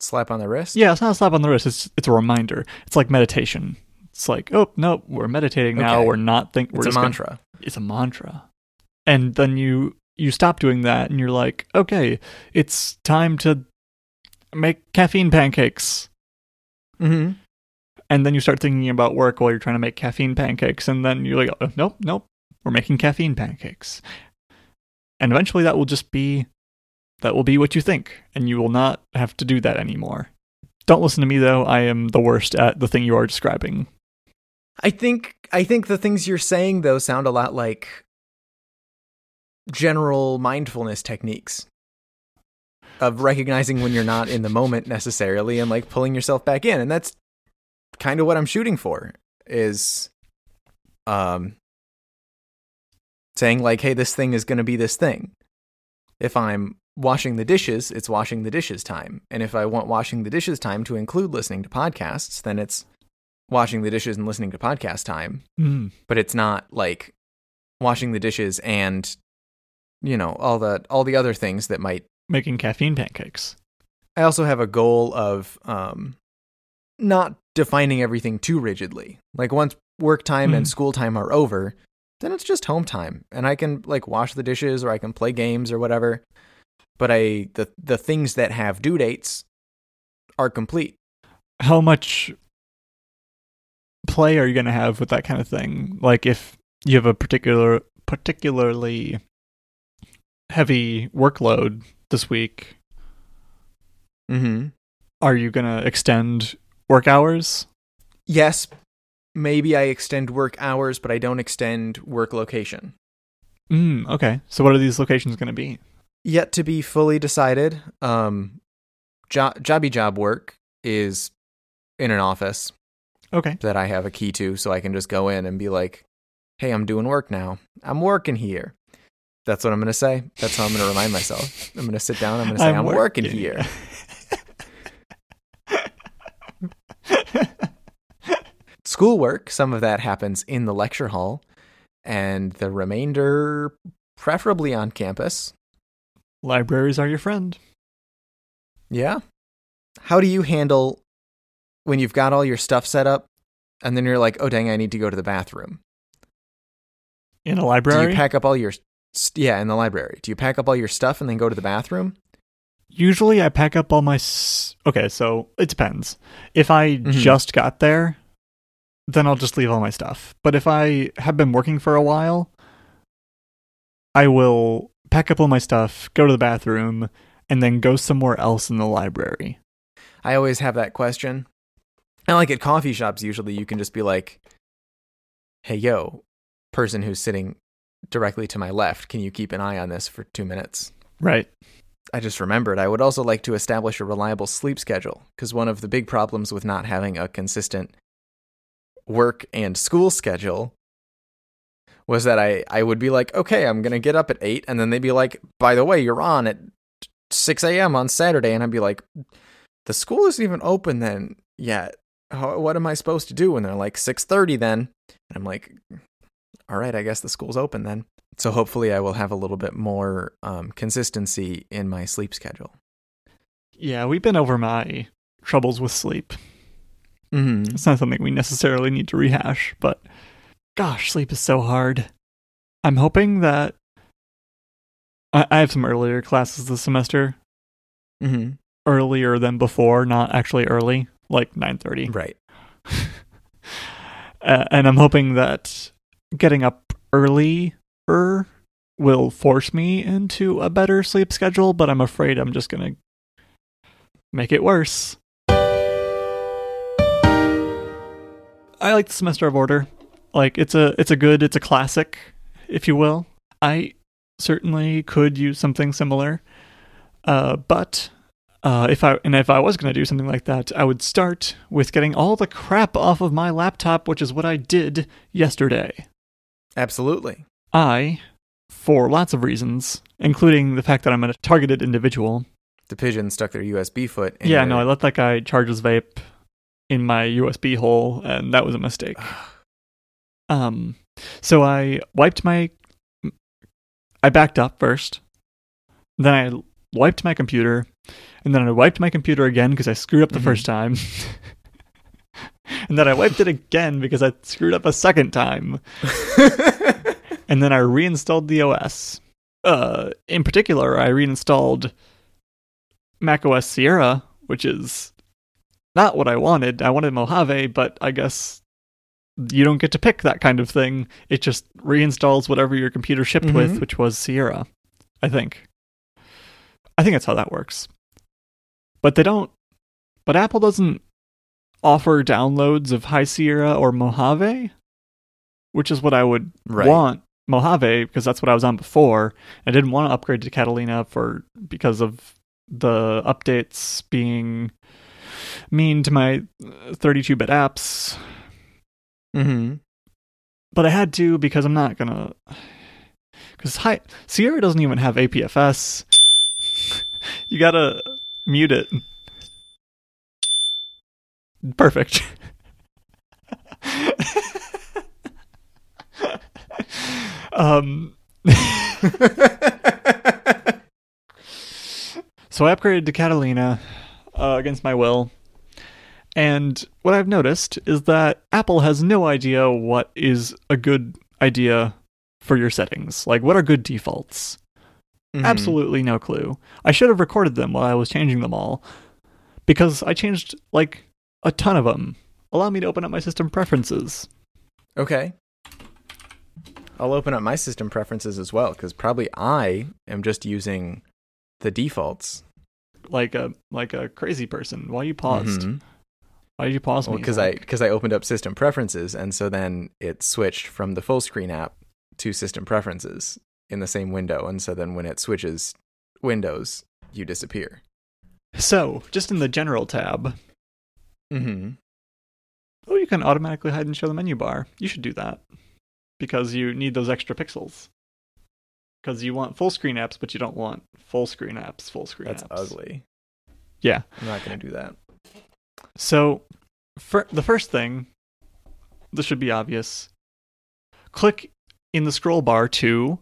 S2: slap on the wrist?
S1: Yeah, it's not a slap on the wrist. It's it's a reminder. It's like meditation. It's like, oh no, we're meditating now. We're not think. We're
S2: it's a mantra. Gonna,
S1: it's a mantra, and then you you stop doing that, and you're like, okay, it's time to make caffeine pancakes.
S2: Mm-hmm.
S1: And then you start thinking about work while you're trying to make caffeine pancakes, and then you're like, oh, nope, nope, we're making caffeine pancakes. And eventually, that will just be that will be what you think, and you will not have to do that anymore. Don't listen to me though, I am the worst at the thing you are describing.
S2: I think I think the things you're saying though sound a lot like general mindfulness techniques of recognizing when you're not in the moment necessarily and like pulling yourself back in and that's kind of what I'm shooting for is um saying like hey this thing is going to be this thing if I'm washing the dishes, it's washing the dishes time. And if I want washing the dishes time to include listening to podcasts, then it's washing the dishes and listening to podcast time.
S1: Mm.
S2: But it's not like washing the dishes and you know, all the all the other things that might
S1: making caffeine pancakes.
S2: I also have a goal of um not defining everything too rigidly. Like once work time mm. and hmm. school time are over, then it's just home time and I can like wash the dishes or I can play games or whatever but I the the things that have due dates are complete.
S1: How much play are you going to have with that kind of thing? Like if you have a particular particularly heavy workload this week,
S2: mm-hmm.
S1: are you going to extend work hours?
S2: Yes, maybe I extend work hours, but I don't extend work location.
S1: Mm, okay. So what are these locations going to be?
S2: yet to be fully decided. Um, jo- jobby job work is in an office.
S1: Okay.
S2: That I have a key to, so I can just go in and be like, "Hey, I'm doing work now. I'm working here." That's what I'm gonna say. That's how I'm gonna remind myself. I'm gonna sit down. I'm gonna say, "I'm, I'm working, working here." Schoolwork. Some of that happens in the lecture hall, and the remainder, preferably on campus.
S1: Libraries are your friend.
S2: Yeah. How do you handle when you've got all your stuff set up and then you're like, oh, dang, I need to go to the bathroom?
S1: In a library?
S2: Do you pack up all your. Yeah, in the library. Do you pack up all your stuff and then go to the bathroom?
S1: Usually I pack up all my. S- okay, so it depends. If I mm-hmm. just got there, then I'll just leave all my stuff. But if I have been working for a while, I will pack up all my stuff, go to the bathroom, and then go somewhere else in the library?
S2: I always have that question. And like at coffee shops, usually you can just be like, hey, yo, person who's sitting directly to my left, can you keep an eye on this for two minutes?
S1: Right.
S2: I just remembered I would also like to establish a reliable sleep schedule because one of the big problems with not having a consistent work and school schedule was that I, I would be like, okay, I'm going to get up at 8. And then they'd be like, by the way, you're on at 6 a.m. on Saturday. And I'd be like, the school isn't even open then yet. How, what am I supposed to do? And they're like, 6.30 then. And I'm like, all right, I guess the school's open then. So hopefully I will have a little bit more um, consistency in my sleep schedule.
S1: Yeah, we've been over my troubles with sleep. Mm-hmm. It's not something we necessarily need to rehash, but gosh, sleep is so hard. I'm hoping that I, I have some earlier classes this semester.
S2: Mm-hmm.
S1: Earlier than before, not actually early, like nine thirty. Right. uh, and I'm hoping that getting up earlier will force me into a better sleep schedule, but I'm afraid I'm just gonna make it worse. I like the semester of order. Like it's a it's a good it's a classic, if you will. I certainly could use something similar, uh, but uh, if I and if I was going to do something like that, I would start with getting all the crap off of my laptop, which is what I did yesterday.
S2: Absolutely.
S1: I, for lots of reasons, including the fact that I'm a targeted individual.
S2: The pigeon stuck their USB foot.
S1: yeah, your... no, I let that guy charge his vape in my USB hole, and that was a mistake. Um, so I wiped my. I backed up first. Then I wiped my computer. And then I wiped my computer again because I screwed up the mm-hmm. first time. and then I wiped it again because I screwed up a second time. and then I reinstalled the OS. Uh, in particular, I reinstalled macOS Sierra, which is not what I wanted. I wanted Mojave, but I guess you don't get to pick that kind of thing. It just reinstalls whatever your computer shipped mm-hmm. with, which was Sierra, I think. I think that's how that works. But they don't, but Apple doesn't offer downloads of High Sierra or Mojave, which is what I would right. want Mojave because that's what I was on before. I didn't want to upgrade to Catalina for because of the updates being mean to my 32-bit apps
S2: Mm-hmm.
S1: But I had to because I'm not gonna. Because hi, Sierra doesn't even have APFS. you gotta mute it. Perfect. um. so I upgraded to Catalina uh, against my will. And what I've noticed is that Apple has no idea what is a good idea for your settings. Like, what are good defaults? Mm-hmm. Absolutely no clue. I should have recorded them while I was changing them all because I changed like a ton of them. Allow me to open up my system preferences.
S2: Okay. I'll open up my system preferences as well because probably I am just using the defaults
S1: like a like a crazy person Why you paused. Mm-hmm. Why did you pause well,
S2: me? Because I because I opened up System Preferences, and so then it switched from the full screen app to System Preferences in the same window, and so then when it switches windows, you disappear.
S1: So, just in the General tab.
S2: Mm-hmm.
S1: Oh, you can automatically hide and show the menu bar. You should do that because you need those extra pixels. Because you want full screen apps, but you don't want full screen apps. Full screen.
S2: That's
S1: apps.
S2: ugly.
S1: Yeah.
S2: I'm not gonna do that.
S1: So, the first thing, this should be obvious. Click in the scroll bar to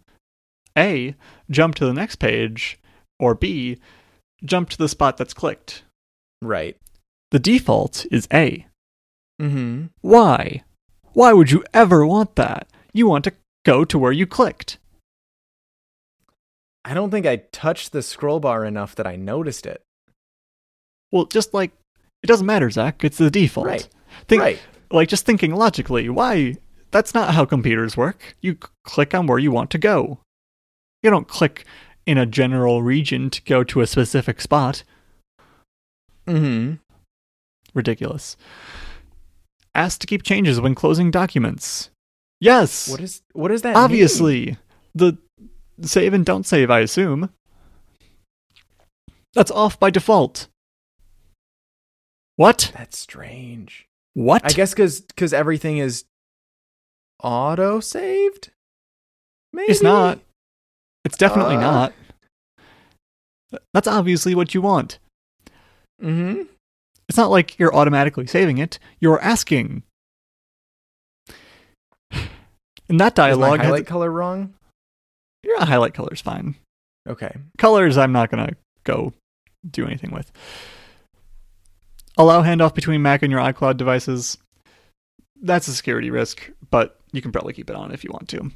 S1: A, jump to the next page, or B, jump to the spot that's clicked.
S2: Right.
S1: The default is A.
S2: Mm-hmm.
S1: Why? Why would you ever want that? You want to go to where you clicked.
S2: I don't think I touched the scroll bar enough that I noticed it.
S1: Well, just like it doesn't matter, Zach. It's the default. Right. Think, right. Like just thinking logically, why? That's not how computers work. You click on where you want to go. You don't click in a general region to go to a specific spot.
S2: Mm-hmm.
S1: Ridiculous. Ask to keep changes when closing documents. Yes.
S2: What is what is that?
S1: Obviously, mean? the save and don't save. I assume that's off by default. What?
S2: That's strange.
S1: What?
S2: I guess because because everything is auto saved.
S1: Maybe it's not. It's definitely uh, not. That's obviously what you want.
S2: Hmm.
S1: It's not like you're automatically saving it. You're asking. And that dialogue. Is
S2: my highlight color wrong.
S1: Your highlight color's fine.
S2: Okay.
S1: Colors, I'm not gonna go do anything with. Allow handoff between Mac and your iCloud devices. That's a security risk, but you can probably keep it on if you want to.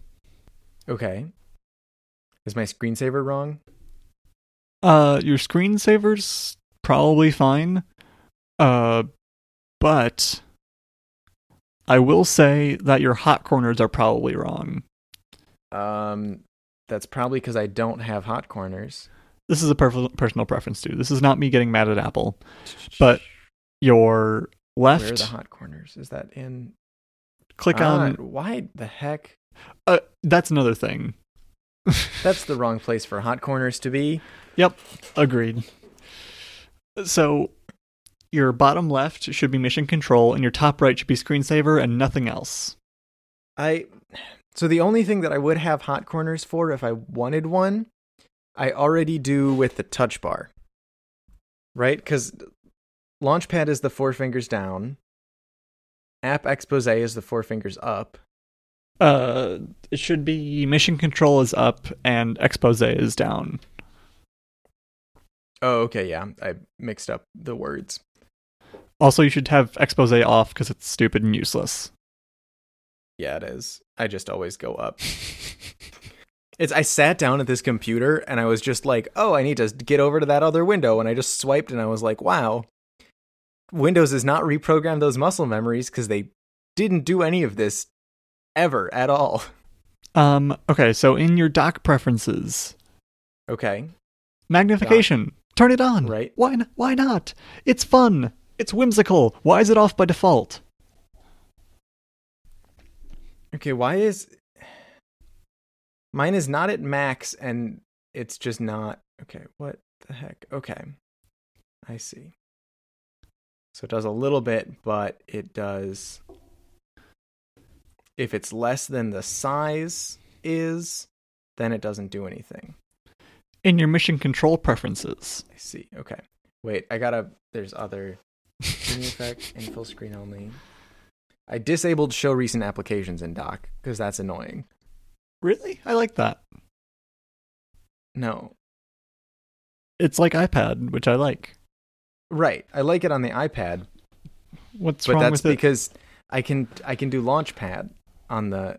S2: Okay. Is my screensaver wrong?
S1: Uh, your screensaver's probably fine. Uh, but I will say that your hot corners are probably wrong.
S2: Um, that's probably because I don't have hot corners.
S1: This is a per- personal preference too. This is not me getting mad at Apple, but your left. Where
S2: are the hot corners? Is that in?
S1: Click ah, on.
S2: Why the heck?
S1: Uh, that's another thing.
S2: that's the wrong place for hot corners to be.
S1: Yep, agreed. So your bottom left should be mission control, and your top right should be screensaver and nothing else.
S2: I. So the only thing that I would have hot corners for if I wanted one, I already do with the touch bar. Right? Because Launchpad is the four fingers down. App expose is the four fingers up.
S1: Uh, it should be mission control is up and expose is down.
S2: Oh, okay, yeah, I mixed up the words.
S1: Also, you should have expose off because it's stupid and useless.
S2: Yeah, it is. I just always go up. it's I sat down at this computer and I was just like, oh, I need to get over to that other window, and I just swiped and I was like, wow, Windows has not reprogrammed those muscle memories because they didn't do any of this ever at all.
S1: Um, okay, so in your dock preferences.
S2: Okay.
S1: Magnification. Turn it on.
S2: Right.
S1: Why n- why not? It's fun. It's whimsical. Why is it off by default?
S2: Okay, why is mine is not at max and it's just not okay, what the heck? Okay. I see. So it does a little bit, but it does. If it's less than the size is, then it doesn't do anything.
S1: In your mission control preferences.
S2: I see. Okay. Wait, I gotta. There's other. effect and full screen only. I disabled show recent applications in Dock because that's annoying.
S1: Really? I like that.
S2: No.
S1: It's like iPad, which I like.
S2: Right. I like it on the iPad.
S1: What's but
S2: wrong that's because I can I can do Launchpad on the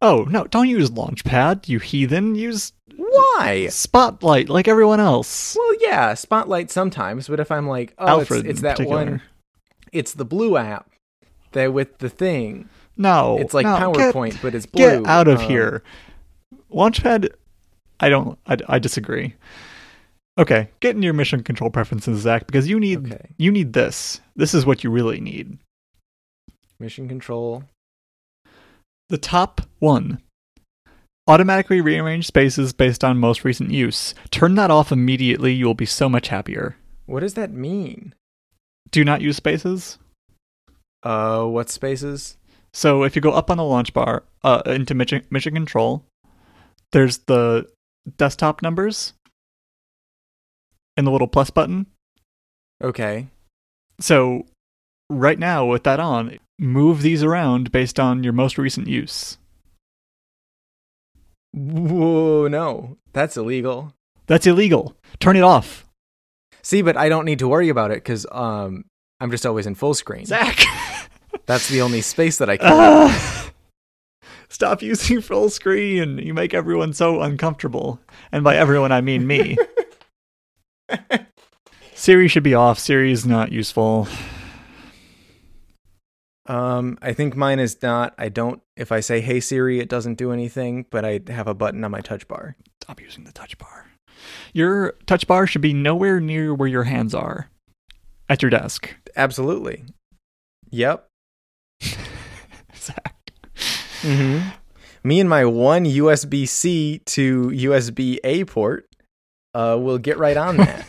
S1: Oh, no, don't use Launchpad, you heathen. Use
S2: why?
S1: Spotlight like everyone else.
S2: Well, yeah, Spotlight sometimes, but if I'm like, oh, Alfred it's, it's that particular. one it's the blue app that with the thing.
S1: No.
S2: It's like
S1: no,
S2: PowerPoint, get, but it's
S1: blue. Get out of um, here. Launchpad I don't I, I disagree. Okay, get in your mission control preferences, Zach, because you need okay. you need this. This is what you really need.
S2: Mission control.
S1: The top one. Automatically rearrange spaces based on most recent use. Turn that off immediately. You will be so much happier.
S2: What does that mean?
S1: Do not use spaces.
S2: Uh, what spaces?
S1: So if you go up on the launch bar uh, into mission, mission control, there's the desktop numbers and the little plus button.
S2: Okay.
S1: So right now with that on, move these around based on your most recent use.
S2: Whoa, no. That's illegal.
S1: That's illegal. Turn it off.
S2: See, but I don't need to worry about it because um, I'm just always in full screen.
S1: Zach!
S2: That's the only space that I can. Uh,
S1: stop using full screen. You make everyone so uncomfortable. And by everyone, I mean me. Siri should be off. Siri is not useful.
S2: Um, I think mine is not. I don't. If I say "Hey Siri," it doesn't do anything. But I have a button on my touch bar.
S1: Stop using the touch bar. Your touch bar should be nowhere near where your hands are at your desk.
S2: Absolutely. Yep. Zach. Mm-hmm. Me and my one USB C to USB A port uh, we'll get right on that.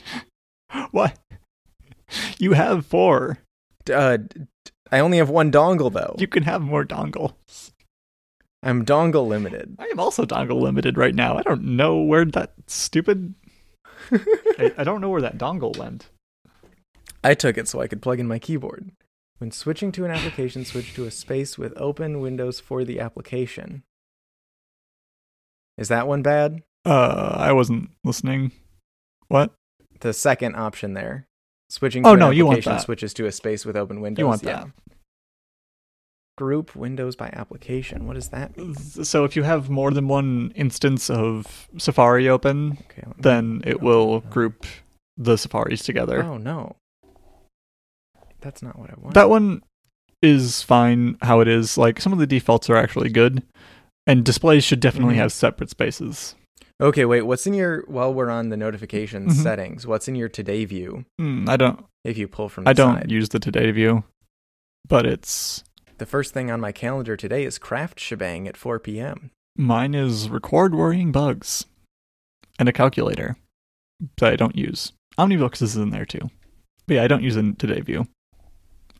S1: what? You have four. Uh,
S2: I only have one dongle though.
S1: You can have more dongles.
S2: I'm dongle limited.
S1: I am also dongle limited right now. I don't know where that stupid. I, I don't know where that dongle went.
S2: I took it so I could plug in my keyboard. When switching to an application, switch to a space with open windows for the application. Is that one bad?
S1: Uh, I wasn't listening. What?
S2: The second option there, switching. Oh, to oh no, you want that. Switches to a space with open windows. You want yeah. that. Group windows by application. What does that mean? So
S1: if you have more than one instance of Safari open, okay, then it will group the Safaris together.
S2: Oh no, that's not what I want.
S1: That one is fine how it is. Like some of the defaults are actually good, and displays should definitely mm-hmm. have separate spaces.
S2: Okay, wait. What's in your while we're on the notifications mm-hmm. settings? What's in your today view?
S1: Mm, I don't.
S2: If you pull from,
S1: I don't side. use the today view, but it's
S2: the first thing on my calendar today is craft shebang at 4 p.m.
S1: Mine is record worrying bugs, and a calculator that I don't use. Omnibooks is in there too, but yeah, I don't use in today view.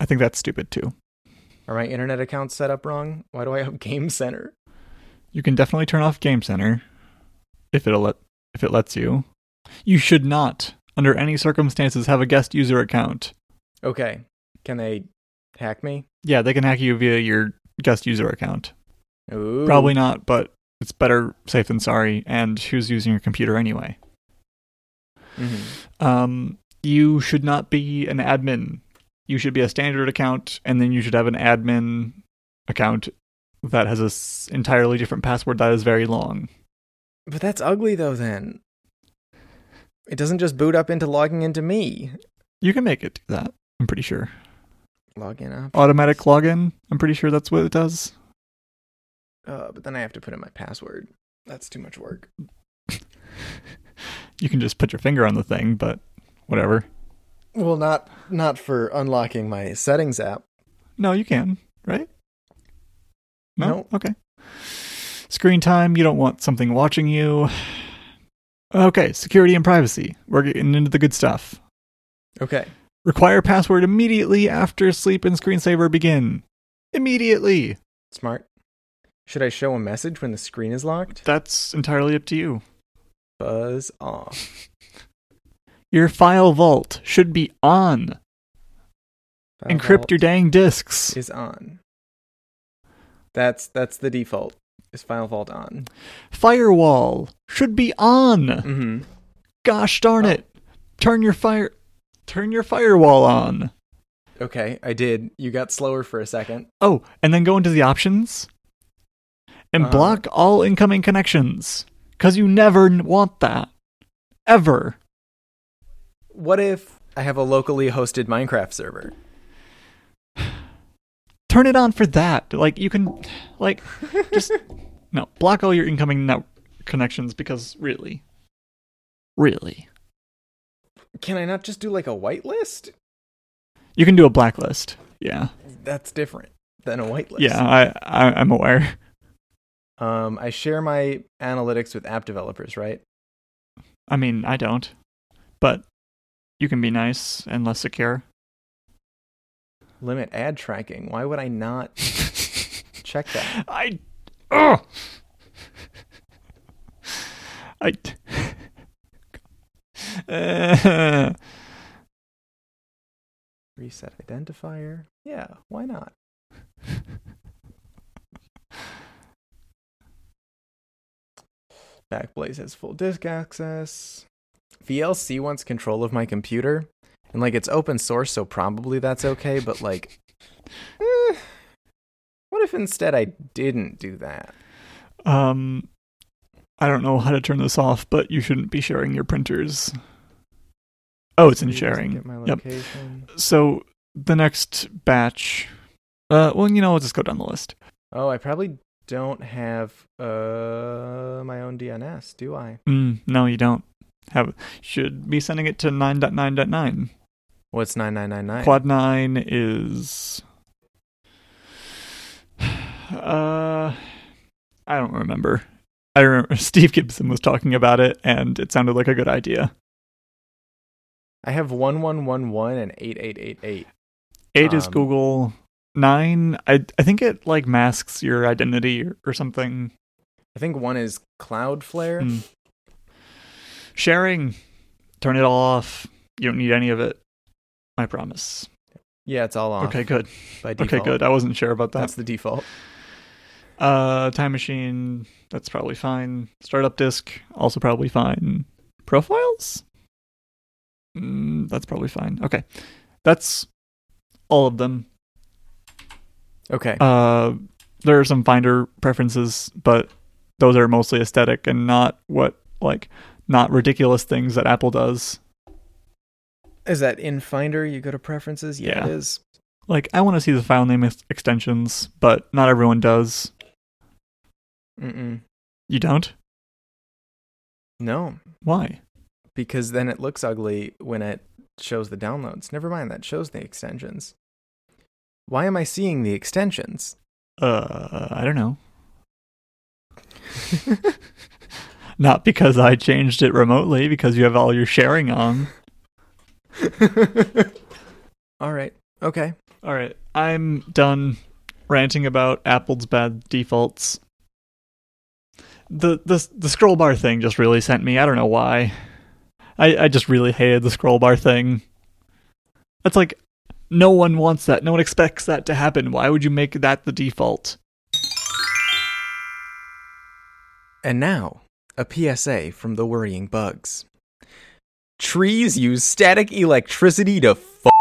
S1: I think that's stupid too.
S2: Are my internet accounts set up wrong? Why do I have Game Center?
S1: You can definitely turn off Game Center if it'll let if it lets you. You should not, under any circumstances, have a guest user account.
S2: Okay. Can they hack me?
S1: Yeah, they can hack you via your guest user account. Ooh. Probably not, but it's better safe than sorry. And who's using your computer anyway? Mm-hmm. Um, you should not be an admin. You should be a standard account, and then you should have an admin account that has an entirely different password that is very long.
S2: But that's ugly though then. It doesn't just boot up into logging into me.
S1: You can make it do that, I'm pretty sure.
S2: Login options.
S1: Automatic login, I'm pretty sure that's what it does.
S2: Uh, but then I have to put in my password. That's too much work.
S1: you can just put your finger on the thing, but whatever.
S2: Well, not not for unlocking my settings app.
S1: No, you can, right? No. Okay. Screen time, you don't want something watching you. Okay, security and privacy. We're getting into the good stuff.
S2: Okay.
S1: Require password immediately after sleep and screensaver begin. Immediately.
S2: Smart. Should I show a message when the screen is locked?
S1: That's entirely up to you.
S2: Buzz off.
S1: your FileVault should be on. File Encrypt your dang disks.
S2: Is on. That's that's the default is FileVault on?
S1: Firewall should be on. Mm-hmm. Gosh darn oh. it! Turn your fire, turn your firewall on.
S2: Okay, I did. You got slower for a second.
S1: Oh, and then go into the options and uh block all incoming connections because you never want that ever.
S2: What if I have a locally hosted Minecraft server?
S1: turn it on for that. Like you can, like, just no block all your incoming network connections because really, really.
S2: Can I not just do like a whitelist?
S1: You can do a blacklist. Yeah,
S2: that's different than a whitelist.
S1: Yeah, I, I am aware.
S2: Um, I share my analytics with app developers, right?
S1: I mean, I don't, but you can be nice and less secure
S2: limit ad tracking. Why would I not check that?
S1: I. Oh! I.
S2: Uh. Reset identifier. Yeah, why not? Backblaze has full disk access. VLC wants control of my computer. And like it's open source, so probably that's okay, but like eh, what if instead I didn't do that? Um
S1: I don't know how to turn this off, but you shouldn't be sharing your printers. Oh, it's in sharing. Yep. So the next batch uh well, you know, I'll just go down the list.
S2: Oh, I probably don't have uh my own DNS, do I?
S1: Mm, no, you don't. Have should be sending it to 9.9.9.
S2: What's nine nine nine nine?
S1: Quad nine is. Uh, I don't remember. I remember Steve Gibson was talking about it, and it sounded like a good idea.
S2: I have one one one one and eight eight eight eight.
S1: Eight um, is Google. Nine, I I think it like masks your identity or, or something.
S2: I think one is Cloudflare. Mm.
S1: Sharing, turn it all off. You don't need any of it. I promise.
S2: Yeah, it's all on.
S1: Okay, good. Okay, good. I wasn't sure about that.
S2: That's the default.
S1: Uh, time machine. That's probably fine. Startup disk. Also probably fine. Profiles. Mm, that's probably fine. Okay, that's all of them.
S2: Okay.
S1: Uh, there are some Finder preferences, but those are mostly aesthetic and not what like not ridiculous things that Apple does.
S2: Is that in Finder? You go to preferences? Yeah, yeah. it is.
S1: Like, I want to see the file name ex- extensions, but not everyone does. Mm-mm. You don't?
S2: No.
S1: Why?
S2: Because then it looks ugly when it shows the downloads. Never mind, that shows the extensions. Why am I seeing the extensions?
S1: Uh, I don't know. Not because I changed it remotely, because you have all your sharing on.
S2: All right. Okay.
S1: All right. I'm done ranting about Apple's bad defaults. The the the scroll bar thing just really sent me. I don't know why. I I just really hated the scroll bar thing. That's like no one wants that. No one expects that to happen. Why would you make that the default?
S2: And now, a PSA from the worrying bugs. Trees use static electricity to fuck.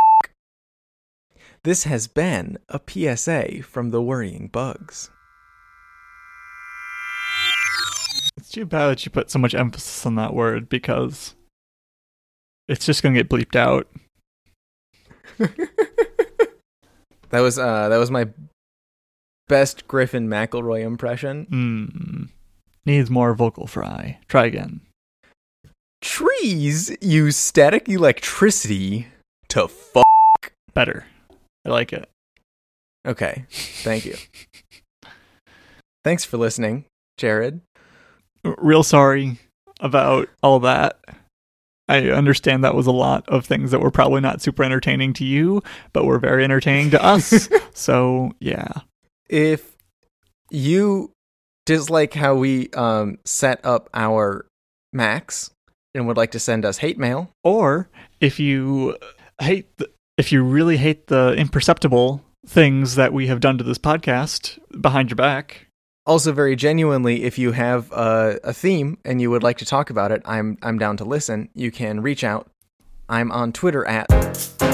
S2: This has been a PSA from the Worrying Bugs.
S1: It's too bad that you put so much emphasis on that word because it's just gonna get bleeped out.
S2: that was uh that was my best Griffin McElroy impression.
S1: Mm. Needs more vocal fry. Try again.
S2: Trees use static electricity to fuck.
S1: Better. I like it.
S2: Okay. Thank you. Thanks for listening, Jared.
S1: Real sorry about all that. I understand that was a lot of things that were probably not super entertaining to you, but were very entertaining to us. so, yeah.
S2: If you dislike how we um, set up our Macs and would like to send us hate mail,
S1: or if you hate, the, if you really hate the imperceptible things that we have done to this podcast behind your back.
S2: Also, very genuinely, if you have a, a theme and you would like to talk about it, I'm I'm down to listen. You can reach out. I'm on Twitter at.